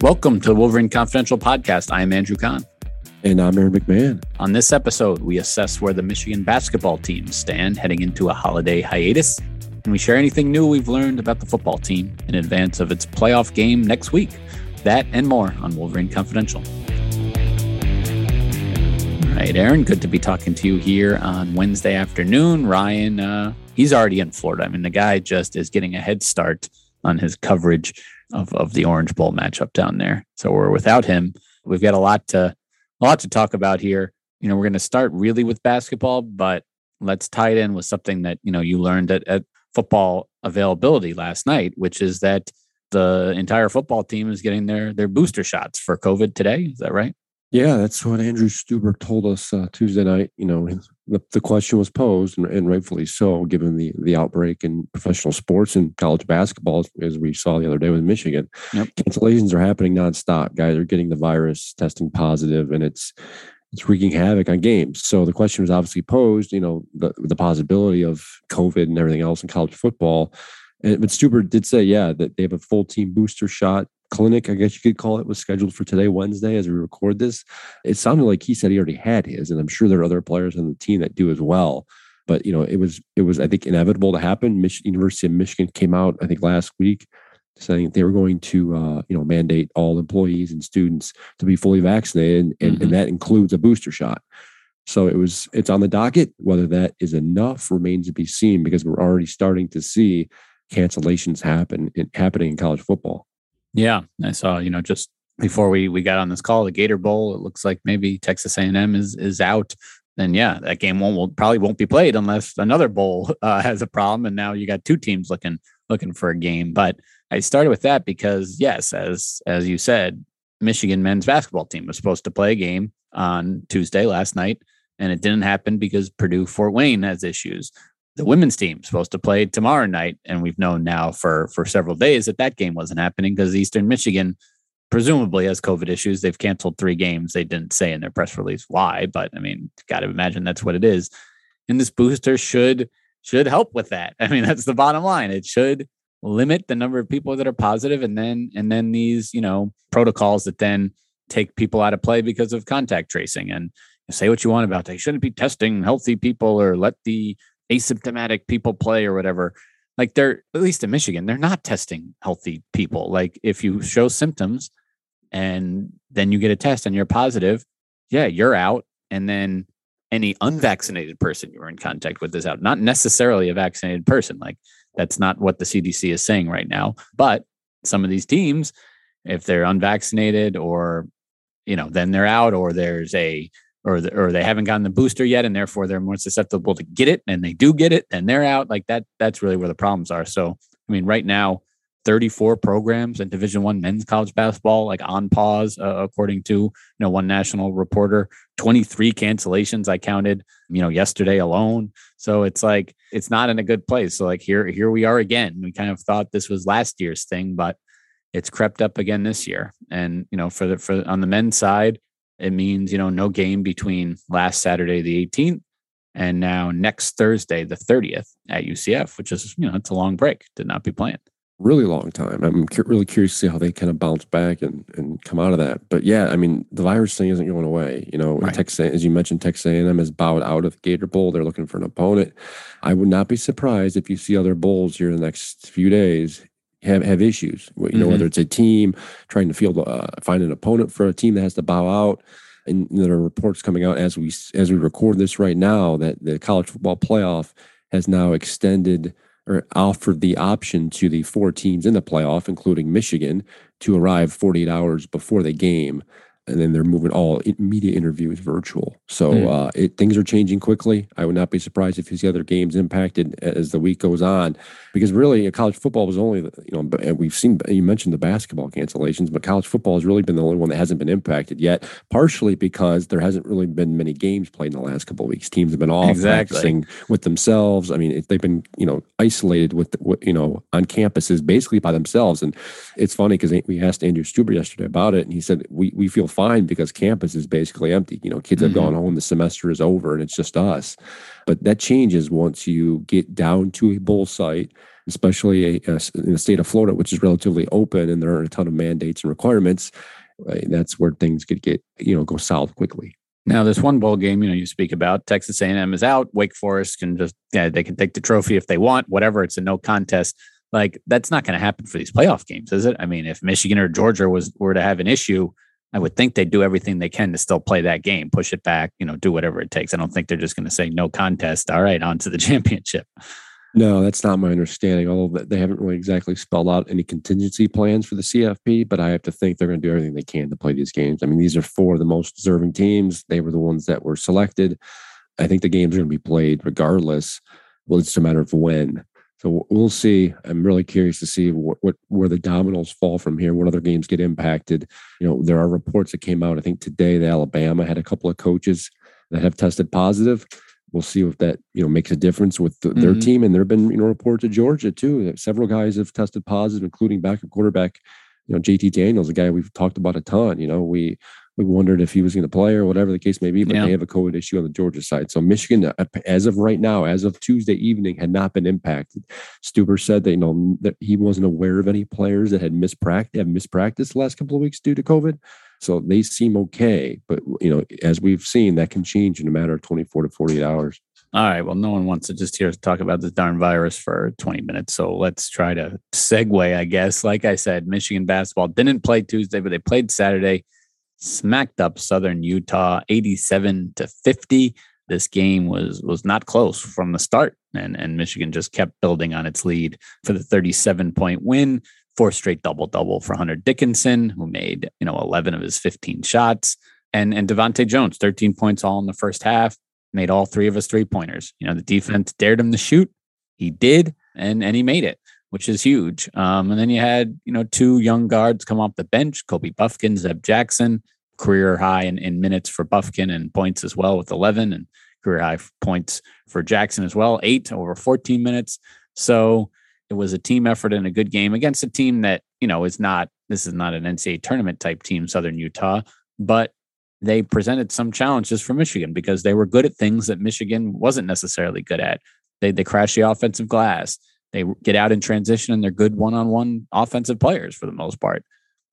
Welcome to the Wolverine Confidential podcast. I am Andrew Kahn. And I'm Aaron McMahon. On this episode, we assess where the Michigan basketball teams stand heading into a holiday hiatus, and we share anything new we've learned about the football team in advance of its playoff game next week. That and more on Wolverine Confidential. All right, Aaron, good to be talking to you here on Wednesday afternoon. Ryan, uh, he's already in Florida. I mean, the guy just is getting a head start on his coverage of, of the Orange Bowl matchup down there. So we're without him. We've got a lot to a lot to talk about here. You know, we're going to start really with basketball, but let's tie it in with something that you know you learned at, at football availability last night, which is that the entire football team is getting their their booster shots for COVID today. Is that right? Yeah, that's what Andrew Stueber told us uh, Tuesday night. You know, the, the question was posed, and, and, rightfully so, given the the outbreak in professional sports and college basketball, as we saw the other day with Michigan. Yep. Cancellations are happening nonstop. Guys are getting the virus, testing positive, and it's it's wreaking havoc on games. So the question was obviously posed. You know, the the possibility of COVID and everything else in college football. And, but Stueber did say, yeah, that they have a full team booster shot clinic, I guess you could call it, was scheduled for today, Wednesday, as we record this. It sounded like he said he already had his, and I'm sure there are other players on the team that do as well. But you know, it was it was I think inevitable to happen. Mich- University of Michigan came out I think last week saying they were going to uh, you know mandate all employees and students to be fully vaccinated, and, mm-hmm. and that includes a booster shot. So it was it's on the docket. Whether that is enough remains to be seen because we're already starting to see cancellations happen in, happening in college football. Yeah, I saw. You know, just before we we got on this call, the Gator Bowl. It looks like maybe Texas A and M is is out. Then yeah, that game won't will, probably won't be played unless another bowl uh, has a problem, and now you got two teams looking looking for a game. But I started with that because yes, as as you said, Michigan men's basketball team was supposed to play a game on Tuesday last night, and it didn't happen because Purdue Fort Wayne has issues the women's team supposed to play tomorrow night, and we've known now for for several days that that game wasn't happening because Eastern Michigan presumably has COVID issues. They've canceled three games. They didn't say in their press release why, but I mean, got to imagine that's what it is. And this booster should should help with that. I mean, that's the bottom line. It should limit the number of people that are positive, and then and then these you know protocols that then take people out of play because of contact tracing and say what you want about they shouldn't be testing healthy people or let the asymptomatic people play or whatever like they're at least in michigan they're not testing healthy people. Like if you show symptoms and then you get a test and you're positive yeah you're out. And then any unvaccinated person you were in contact with is out. Not necessarily a vaccinated person like that's not what the cdc is saying right now. But some of these teams if they're unvaccinated or you know then they're out or there's a or the, or they haven't gotten the booster yet and therefore they're more susceptible to get it and they do get it and they're out. Like that that's really where the problems are. So i mean right now 34 programs in division 1 men's college basketball like on pause uh, according to you know one national reporter. 23 cancellations i counted you know yesterday alone. So it's like it's not in a good place. So like here here we are again. We kind of thought this was last year's thing but it's crept up again this year. And you know for the for on the men's side it means, you know, no game between last Saturday, the 18th, and now next Thursday, the 30th at UCF, which is, you know, it's a long break to not be playing. Really long time. I'm cu- really curious to see how they kind of bounce back and, and come out of that. But yeah, I mean, the virus thing isn't going away. You know, right. Texas, as you mentioned, Texas A&M has bowed out of Gator Bowl. They're looking for an opponent. I would not be surprised if you see other bowls here in the next few days have have issues. You know, mm-hmm. whether it's a team trying to field uh, find an opponent for a team that has to bow out, and there are reports coming out as we as we record this right now that the college football playoff has now extended or offered the option to the four teams in the playoff, including Michigan, to arrive 48 hours before the game and then they're moving all media interviews virtual. So mm. uh, it, things are changing quickly. I would not be surprised if you see other games impacted as the week goes on, because really college football was only you know we've seen you mentioned the basketball cancellations, but college football has really been the only one that hasn't been impacted yet. Partially because there hasn't really been many games played in the last couple of weeks. Teams have been off exactly. practicing with themselves. I mean, they've been you know isolated with you know on campuses basically by themselves. And it's funny because we asked Andrew Stueber yesterday about it, and he said we we feel fine because campus is basically empty. You know, kids have mm-hmm. gone home, the semester is over, and it's just us. But that changes once you get down to a bowl site especially a, a, in the state of Florida, which is relatively open and there aren't a ton of mandates and requirements. Right? That's where things could get, you know, go south quickly. Now, this one bowl game, you know, you speak about Texas A&M is out. Wake Forest can just, yeah, they can take the trophy if they want, whatever. It's a no contest. Like that's not going to happen for these playoff games, is it? I mean, if Michigan or Georgia was were to have an issue, I would think they'd do everything they can to still play that game, push it back, you know, do whatever it takes. I don't think they're just going to say no contest. All right, on to the championship. No, that's not my understanding. Although they haven't really exactly spelled out any contingency plans for the CFP, but I have to think they're going to do everything they can to play these games. I mean, these are four of the most deserving teams. They were the ones that were selected. I think the games are going to be played regardless. Well, it's just a matter of when. So we'll see. I'm really curious to see what, what where the dominoes fall from here. What other games get impacted? You know, there are reports that came out. I think today that Alabama had a couple of coaches that have tested positive we'll see if that you know makes a difference with the, mm-hmm. their team. And there have been you know reports of Georgia too. Several guys have tested positive, including backup quarterback, you know JT Daniels, a guy we've talked about a ton. You know we we wondered if he was going to play or whatever the case may be, but yeah. they have a COVID issue on the Georgia side. So Michigan, uh, as of right now, as of Tuesday evening, had not been impacted. Stueber said that you know that he wasn't aware of any players that had mispracticed, have mispracticed the last couple of weeks due to COVID. So they seem okay, but you know, as we've seen, that can change in a matter of 24 to 48 hours. All right. Well, no one wants to just hear us talk about this darn virus for 20 minutes. So let's try to segue, I guess. Like I said, Michigan basketball didn't play Tuesday, but they played Saturday, smacked up Southern Utah 87 to 50. This game was was not close from the start, and, and Michigan just kept building on its lead for the 37 point win four straight double double for Hunter Dickinson, who made you know 11 of his 15 shots, and and DeVante' Jones, 13 points all in the first half, made all three of his three pointers. You know the defense dared him to shoot, he did, and and he made it, which is huge. Um, and then you had you know two young guards come off the bench, Kobe Bufkin, Zeb Jackson, career high in, in minutes for Bufkin and points as well with 11, and career high points for Jackson as well, eight over 14 minutes. So it was a team effort and a good game against a team that, you know, is not, this is not an NCAA tournament type team, Southern Utah, but they presented some challenges for Michigan because they were good at things that Michigan wasn't necessarily good at. They, they crash the offensive glass. They get out in transition and they're good one on one offensive players for the most part.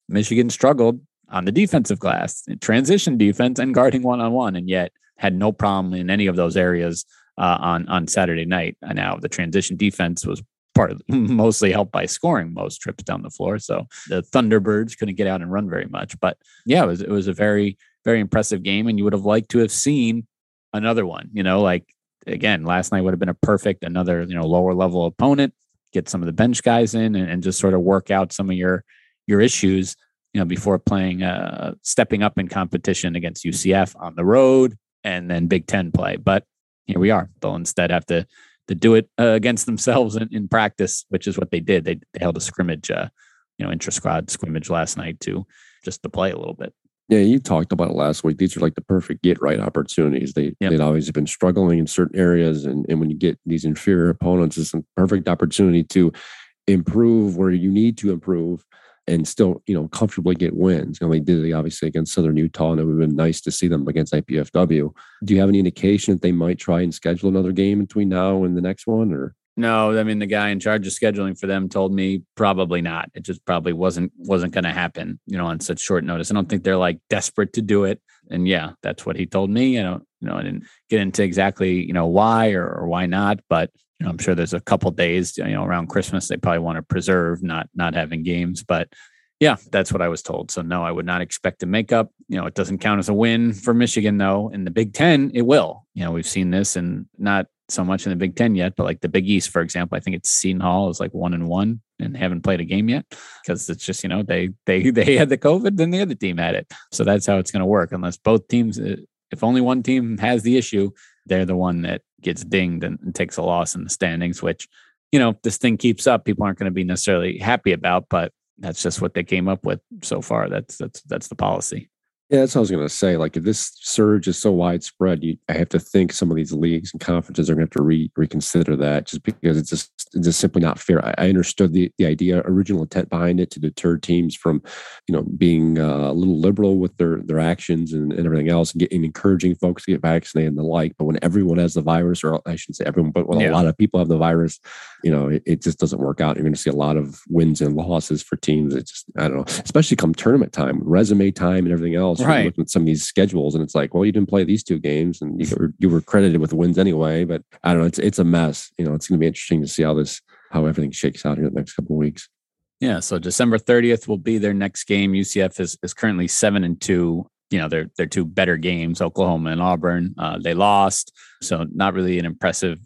Michigan struggled on the defensive glass, transition defense, and guarding one on one, and yet had no problem in any of those areas uh, on on Saturday night. And now the transition defense was part of, mostly helped by scoring most trips down the floor. So the Thunderbirds couldn't get out and run very much. But yeah, it was it was a very very impressive game, and you would have liked to have seen another one. You know, like again, last night would have been a perfect another you know lower level opponent. Get some of the bench guys in and, and just sort of work out some of your your issues. You know, before playing, uh, stepping up in competition against UCF on the road and then Big Ten play. But here we are. They'll instead have to to do it uh, against themselves in, in, practice, which is what they did. They, they held a scrimmage, uh, you know, intra squad scrimmage last night to just to play a little bit. Yeah, you talked about it last week. These are like the perfect get right opportunities. They yep. they'd always been struggling in certain areas, and and when you get these inferior opponents, it's a perfect opportunity to improve where you need to improve and still, you know, comfortably get wins. You know, they did it obviously against Southern Utah, and it would have been nice to see them against IPFW. Do you have any indication that they might try and schedule another game between now and the next one, or? No, I mean the guy in charge of scheduling for them told me probably not. It just probably wasn't wasn't going to happen, you know, on such short notice. I don't think they're like desperate to do it. And yeah, that's what he told me. I don't, you know, I didn't get into exactly, you know, why or, or why not, but you know, I'm sure there's a couple days, you know, around Christmas they probably want to preserve not not having games, but yeah, that's what I was told. So no, I would not expect to make up. You know, it doesn't count as a win for Michigan though. In the Big 10, it will. You know, we've seen this and not so much in the Big 10 yet, but like the Big East, for example, I think it's Seton Hall is like 1 and 1 and haven't played a game yet because it's just, you know, they they they had the COVID, then the other team had it. So that's how it's going to work unless both teams uh, if only one team has the issue, they're the one that gets dinged and, and takes a loss in the standings, which, you know, if this thing keeps up, people aren't going to be necessarily happy about, but that's just what they came up with so far. That's that's that's the policy. Yeah, that's what I was going to say. Like, if this surge is so widespread, you, I have to think some of these leagues and conferences are going to have to re- reconsider that, just because it's just just simply not fair. I, I, understood the, the idea, original intent behind it to deter teams from, you know, being uh, a little liberal with their their actions and, and everything else, and, getting encouraging folks to get vaccinated and the like. But when everyone has the virus, or I shouldn't say everyone, but when yeah. a lot of people have the virus, you know, it, it just doesn't work out. You're going to see a lot of wins and losses for teams. It's just I don't know, especially come tournament time, resume time, and everything else. Right. Looking at some of these schedules, and it's like, well, you didn't play these two games, and you were you were credited with wins anyway. But I don't know, it's it's a mess. You know, it's going to be interesting to see how this how everything shakes out here the next couple of weeks. Yeah, so December 30th will be their next game. UCF is, is currently seven and two. You know, they're they're two better games, Oklahoma and Auburn. Uh, they lost, so not really an impressive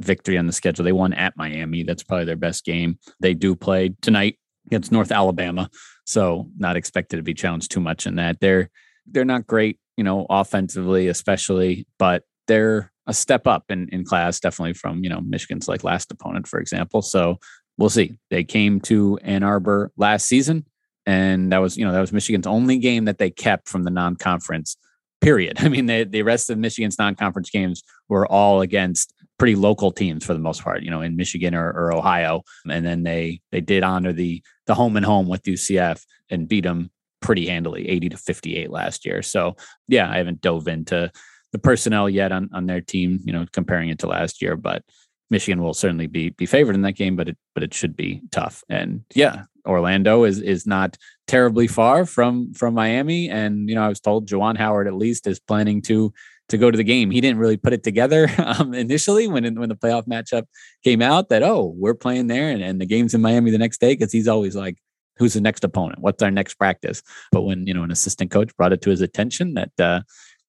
victory on the schedule. They won at Miami. That's probably their best game. They do play tonight against North Alabama, so not expected to be challenged too much in that. They're they're not great, you know, offensively, especially, but they're a step up in, in class, definitely from, you know, Michigan's like last opponent, for example. So we'll see. They came to Ann Arbor last season, and that was, you know, that was Michigan's only game that they kept from the non conference period. I mean, the, the rest of Michigan's non conference games were all against pretty local teams for the most part, you know, in Michigan or, or Ohio. And then they they did honor the the home and home with UCF and beat them pretty handily, 80 to 58 last year. So yeah, I haven't dove into the personnel yet on, on their team, you know, comparing it to last year, but Michigan will certainly be be favored in that game, but it but it should be tough. And yeah, Orlando is is not terribly far from from Miami. And you know, I was told Juwan Howard at least is planning to to go to the game. He didn't really put it together um, initially when when the playoff matchup came out that oh we're playing there and, and the game's in Miami the next day because he's always like who's the next opponent what's our next practice but when you know an assistant coach brought it to his attention that uh,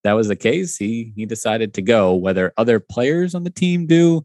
that was the case, he he decided to go. Whether other players on the team do,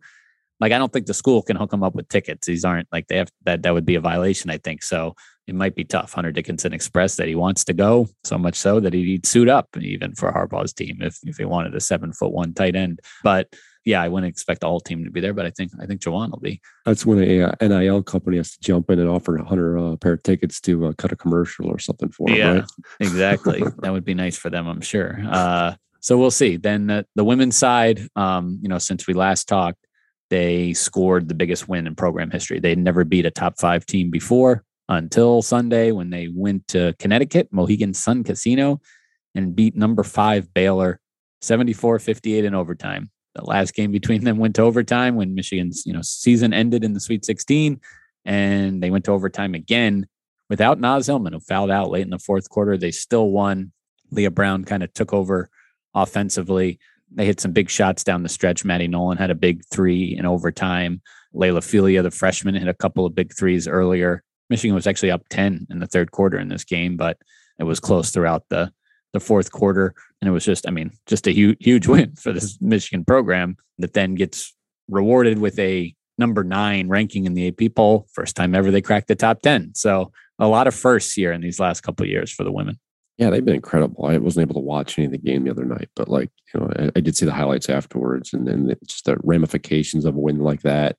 like I don't think the school can hook him up with tickets. These aren't like they have that that would be a violation. I think so. It might be tough. Hunter Dickinson expressed that he wants to go so much so that he'd suit up even for Harbaugh's team if if he wanted a seven foot one tight end. But yeah, I wouldn't expect the whole team to be there, but I think I think Juwan will be. That's when a uh, NIL company has to jump in and offer a hundred uh, pair of tickets to uh, cut a commercial or something for them. Yeah, right? exactly. that would be nice for them, I'm sure. Uh, so we'll see. Then the, the women's side, um, you know, since we last talked, they scored the biggest win in program history. They'd never beat a top five team before until Sunday when they went to Connecticut, Mohegan Sun Casino, and beat number five Baylor 74 58 in overtime the last game between them went to overtime when Michigan's you know season ended in the Sweet 16, and they went to overtime again without Naz Hillmon, who fouled out late in the fourth quarter. They still won. Leigha Brown kind of took over offensively. They hit some big shots down the stretch. Maddie Nolan had a big three in overtime. Laila Phelia, the freshman, hit a couple of big threes earlier. Michigan was actually up 10 in the third quarter in this game, but it was close throughout the the fourth quarter. And it was just, I mean, just a huge, huge win for this Michigan program that then gets rewarded with a number nine ranking in the AP poll. First time ever they cracked the top 10. So a lot of firsts here in these last couple years for the women. Yeah, they've been incredible. I wasn't able to watch any of the game the other night, but like, you know, I, I did see the highlights afterwards and then just the ramifications of a win like that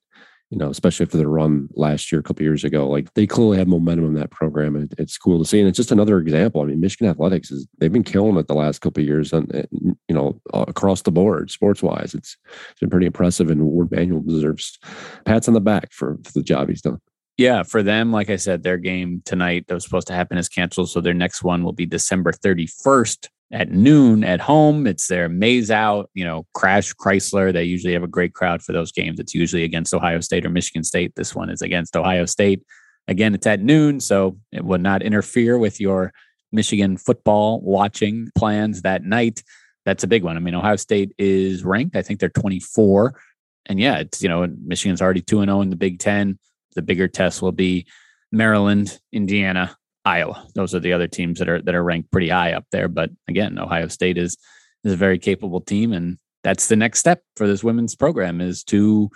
you know, especially after the run last year, a couple years ago. Like they clearly have momentum in that program, and it's cool to see. And it's just another example. I mean, Michigan athletics is they've been killing it the last couple years, and eh, you know, across the board, sports wise, it's it's been pretty impressive. And Warde Manuel deserves pats on the back for, for the job he's done. Yeah, for them, like I said, their game tonight that was supposed to happen is canceled. So their next one will be December 31st at noon at home. It's their Maize Out, you know, Crash Crisler. They usually have a great crowd for those games. It's usually against Ohio State or Michigan State. This one is against Ohio State. Again, it's at noon, so it would not interfere with your Michigan football watching plans that night. That's a big one. I mean, Ohio State is ranked. I think they're 24. And yeah, it's, you know, Michigan's already 2 0 in the Big Ten. The bigger test will be Maryland, Indiana, Iowa. Those are the other teams that are that are ranked pretty high up there. But again, Ohio State is is a very capable team, and that's the next step for this women's program is to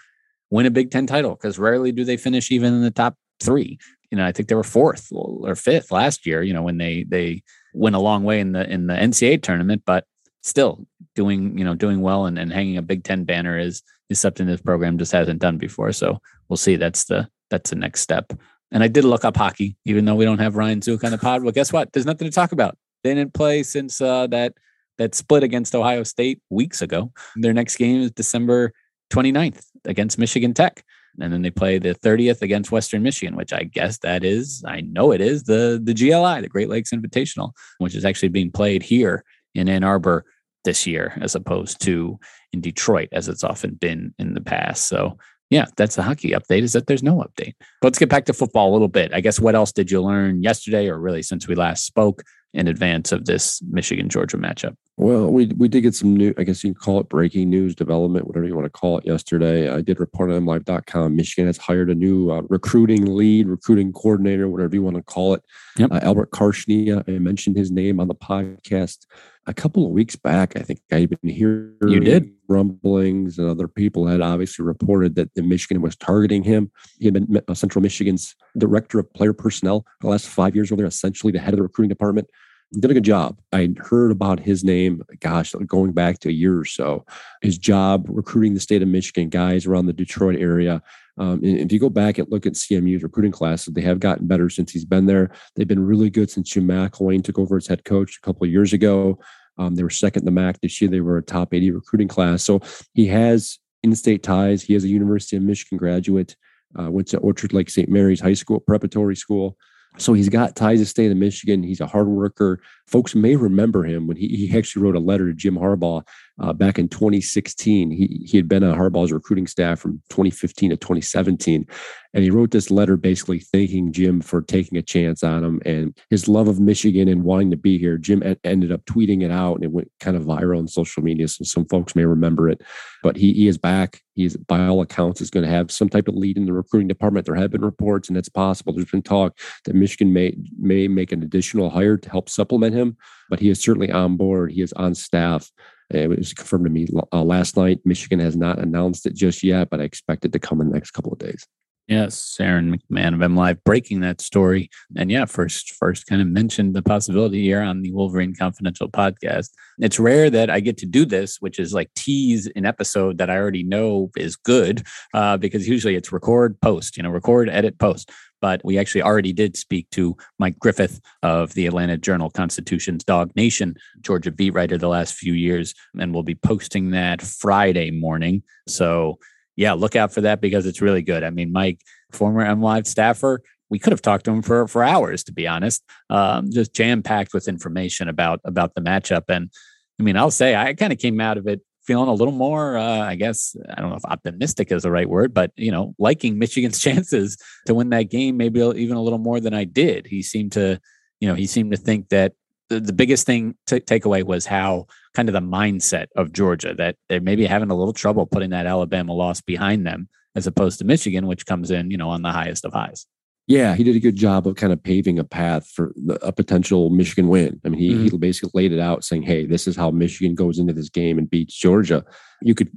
win a Big Ten title because rarely do they finish even in the top three. You know, I think they were fourth or fifth last year. You know, when they they went a long way in the in the NCAA tournament, but still doing you know doing well and, and hanging a Big Ten banner is is something this program just hasn't done before. So we'll see. That's the that's the next step. And I did look up hockey, even though we don't have Ryan Zuke on the pod. Well, guess what? There's nothing to talk about. They didn't play since uh, that that split against Ohio State weeks ago. Their next game is December 29th against Michigan Tech. and then they play the 30th against Western Michigan, which I guess that is, I know it is the the GLI, the Great Lakes Invitational, which is actually being played here in Ann Arbor this year, as opposed to in Detroit, as it's often been in the past. So yeah, that's the hockey update is that there's no update. But let's get back to football a little bit. I guess what else did you learn yesterday or really since we last spoke in advance of this Michigan Georgia matchup? Well, we we did get some new, I guess you can call it breaking news development, whatever you want to call it yesterday. I did report on mlive.com. Michigan has hired a new uh, recruiting lead, recruiting coordinator, whatever you want to call it. Yep. Uh, Albert Karschnia, I mentioned his name on the podcast a couple of weeks back. I think I even hearing you did rumblings, and other people had obviously reported that the Michigan was targeting him. He had been uh, Central Michigan's director of player personnel the last five years, over there, essentially the head of the recruiting department did a good job. I heard about his name, gosh, going back to a year or so. His job recruiting the state of Michigan guys around the Detroit area. Um, if you go back and look at CMU's recruiting classes, they have gotten better since he's been there. They've been really good since Jim McElwain took over as head coach a couple of years ago. Um, they were second in the MAC this year. They were a top 80 recruiting class. So he has in-state ties. He is a University of Michigan graduate. Uh, went to Orchard Lake St. Mary's High School, preparatory school. So he's got ties to state of Michigan. He's a hard worker. Folks may remember him when he, he actually wrote a letter to Jim Harbaugh uh, back in 2016. He, he had been on Harbaugh's recruiting staff from 2015 to 2017. And he wrote this letter basically thanking Jim for taking a chance on him and his love of Michigan and wanting to be here. Jim ended up tweeting it out and it went kind of viral on social media. So some folks may remember it. But he, he is back. He's, by all accounts, is going to have some type of lead in the recruiting department. There have been reports, and it's possible. There's been talk that Michigan may may make an additional hire to help supplement him, but he is certainly on board. He is on staff. It was confirmed to me uh, last night. Michigan has not announced it just yet, but I expect it to come in the next couple of days. Yes, Aaron McMahon of M Live breaking that story. And yeah, first first kind of mentioned the possibility here on the Wolverine Confidential podcast. It's rare that I get to do this, which is like tease an episode that I already know is good, uh, because usually it's record, post, you know, record, edit, post. But we actually already did speak to Mike Griffith of the Atlanta Journal Constitution's DawgNation, Georgia beat writer the last few years, and we'll be posting that Friday morning. So yeah, look out for that because it's really good. I mean, Mike, former MLive staffer, we could have talked to him for for hours, to be honest. Um, just jam packed with information about about the matchup. And I mean, I'll say I kind of came out of it feeling a little more, uh, I guess, I don't know if optimistic is the right word, but you know, liking Michigan's chances to win that game, maybe even a little more than I did. He seemed to, you know, he seemed to think that the, the biggest thing to take away was how kind of the mindset of Georgia that they're maybe having a little trouble putting that Alabama loss behind them as opposed to Michigan, which comes in, you know, on the highest of highs. Yeah, he did a good job of kind of paving a path for the, a potential Michigan win. I mean, he, mm-hmm. he basically laid it out saying, hey, this is how Michigan goes into this game and beats Georgia. You could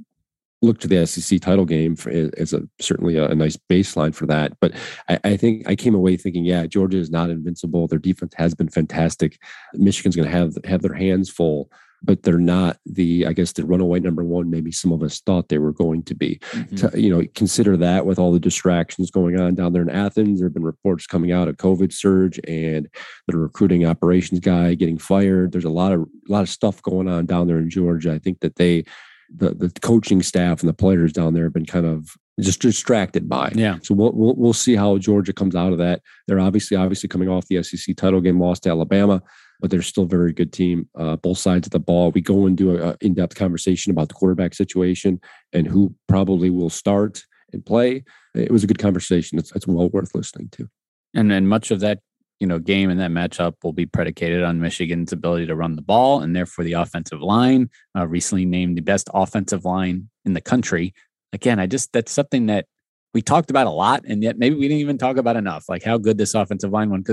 look to the SEC title game for, as a certainly a, a, nice baseline for that. But I, I, think I came away thinking, yeah, Georgia is not invincible. Their defense has been fantastic. Michigan's going to have have their hands full, but they're not the I guess the runaway number one. Maybe some of us thought they were going to be. Mm-hmm. To, you know, consider that with all the distractions going on down there in Athens. There have been reports coming out of COVID surge and the recruiting operations guy getting fired. There's a lot of a lot of stuff going on down there in Georgia. I think that they the the coaching staff and the players down there have been kind of just distracted by. Yeah. So we'll, we'll we'll see how Georgia comes out of that. They're obviously obviously coming off the SEC title game, lost to Alabama, but they're still a very good team. Uh, both sides of the ball. We go and do a, in depth conversation about the quarterback situation and who probably will start and play. It was a good conversation. It's, it's well worth listening to. And then much of that you know game and that matchup will be predicated on Michigan's ability to run the ball and therefore the offensive line. Uh, recently named the best offensive line in the country. Again, I just that's something that we talked about a lot, and yet maybe we didn't even talk about enough. Like how good this offensive line one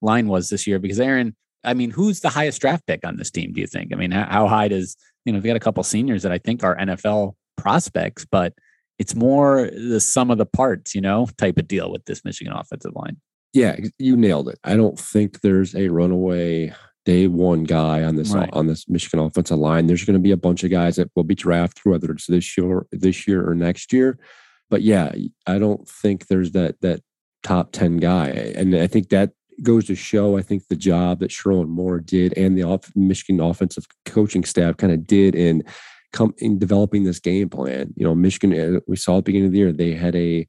line was this year. Because Aaron, I mean, who's the highest draft pick on this team? Do you think? I mean, how, how high does you know? We've got a couple seniors that I think are NFL prospects, but it's more the sum of the parts, you know, type of deal with this Michigan offensive line. Yeah, you nailed it. I don't think there's a runaway day one guy on this right. on this Michigan offensive line. There's going to be a bunch of guys that will be drafted, whether it's this year, this year or next year. But yeah, I don't think there's that that top ten guy, and I think that goes to show. I think the job that Sherrone Moore did and the off, Michigan offensive coaching staff kind of did in come in developing this game plan. You know, Michigan, uh, we saw at the beginning of the year, they had a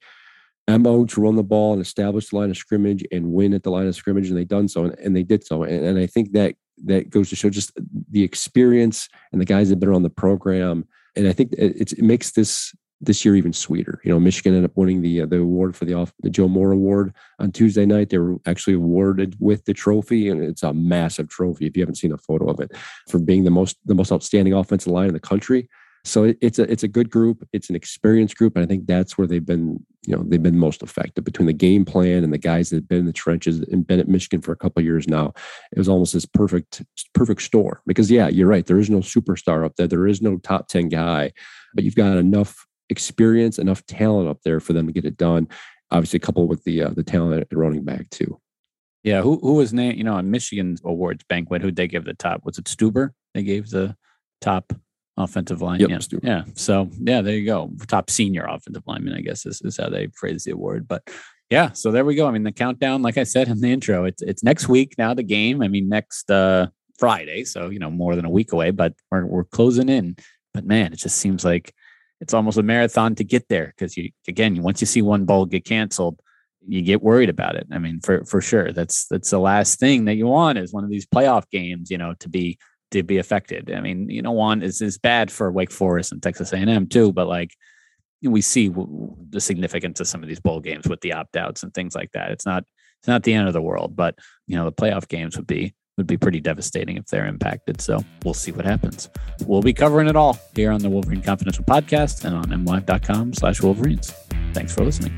mo to run the ball and establish the line of scrimmage and win at the line of scrimmage, and they done so, and, and they did so. And, and, I think that that goes to show just the experience and the guys that have been on the program. And I think it, it makes this this year even sweeter. You know, Michigan ended up winning the uh, the award for the the Joe Moore Award on Tuesday night. They were actually awarded with the trophy, and it's a massive trophy. If you haven't seen a photo of it, for being the most the most outstanding offensive line in the country. So it's a it's a good group. It's an experienced group, and I think that's where they've been. You know, they've been most effective between the game plan and the guys that have been in the trenches and been at Michigan for a couple years now. It was almost this perfect perfect store because yeah, you're right. There is no superstar up there. There is no top ten guy, but you've got enough experience, enough talent up there for them to get it done. Obviously, coupled with the uh, the talent at running back too. Yeah, who who was named? You know, on Michigan's awards banquet, who they give the top? Was it Stueber? They gave the top offensive line. Yep, yeah, Stueber. yeah. So yeah, there you go. Top senior offensive lineman, I guess is, is how they phrase the award. But yeah, so there we go. I mean, the countdown, like I said in the intro, it's it's next week now. The game. I mean, next uh Friday. So you know, more than a week away, but we're we're closing in. But man, it just seems like it's almost a marathon to get there because you again once you see one bowl get canceled you get worried about it i mean for for sure that's that's the last thing that you want is one of these playoff games you know to be to be affected i mean you know one is is bad for wake forest and texas a&m too but like we see the significance of some of these bowl games with the opt-outs and things like that it's not it's not the end of the world but you know the playoff games would be would be pretty devastating if they're impacted. So we'll see what happens. We'll be covering it all here on the Wolverine Confidential podcast and on mlive.com slash Wolverines. Thanks for listening.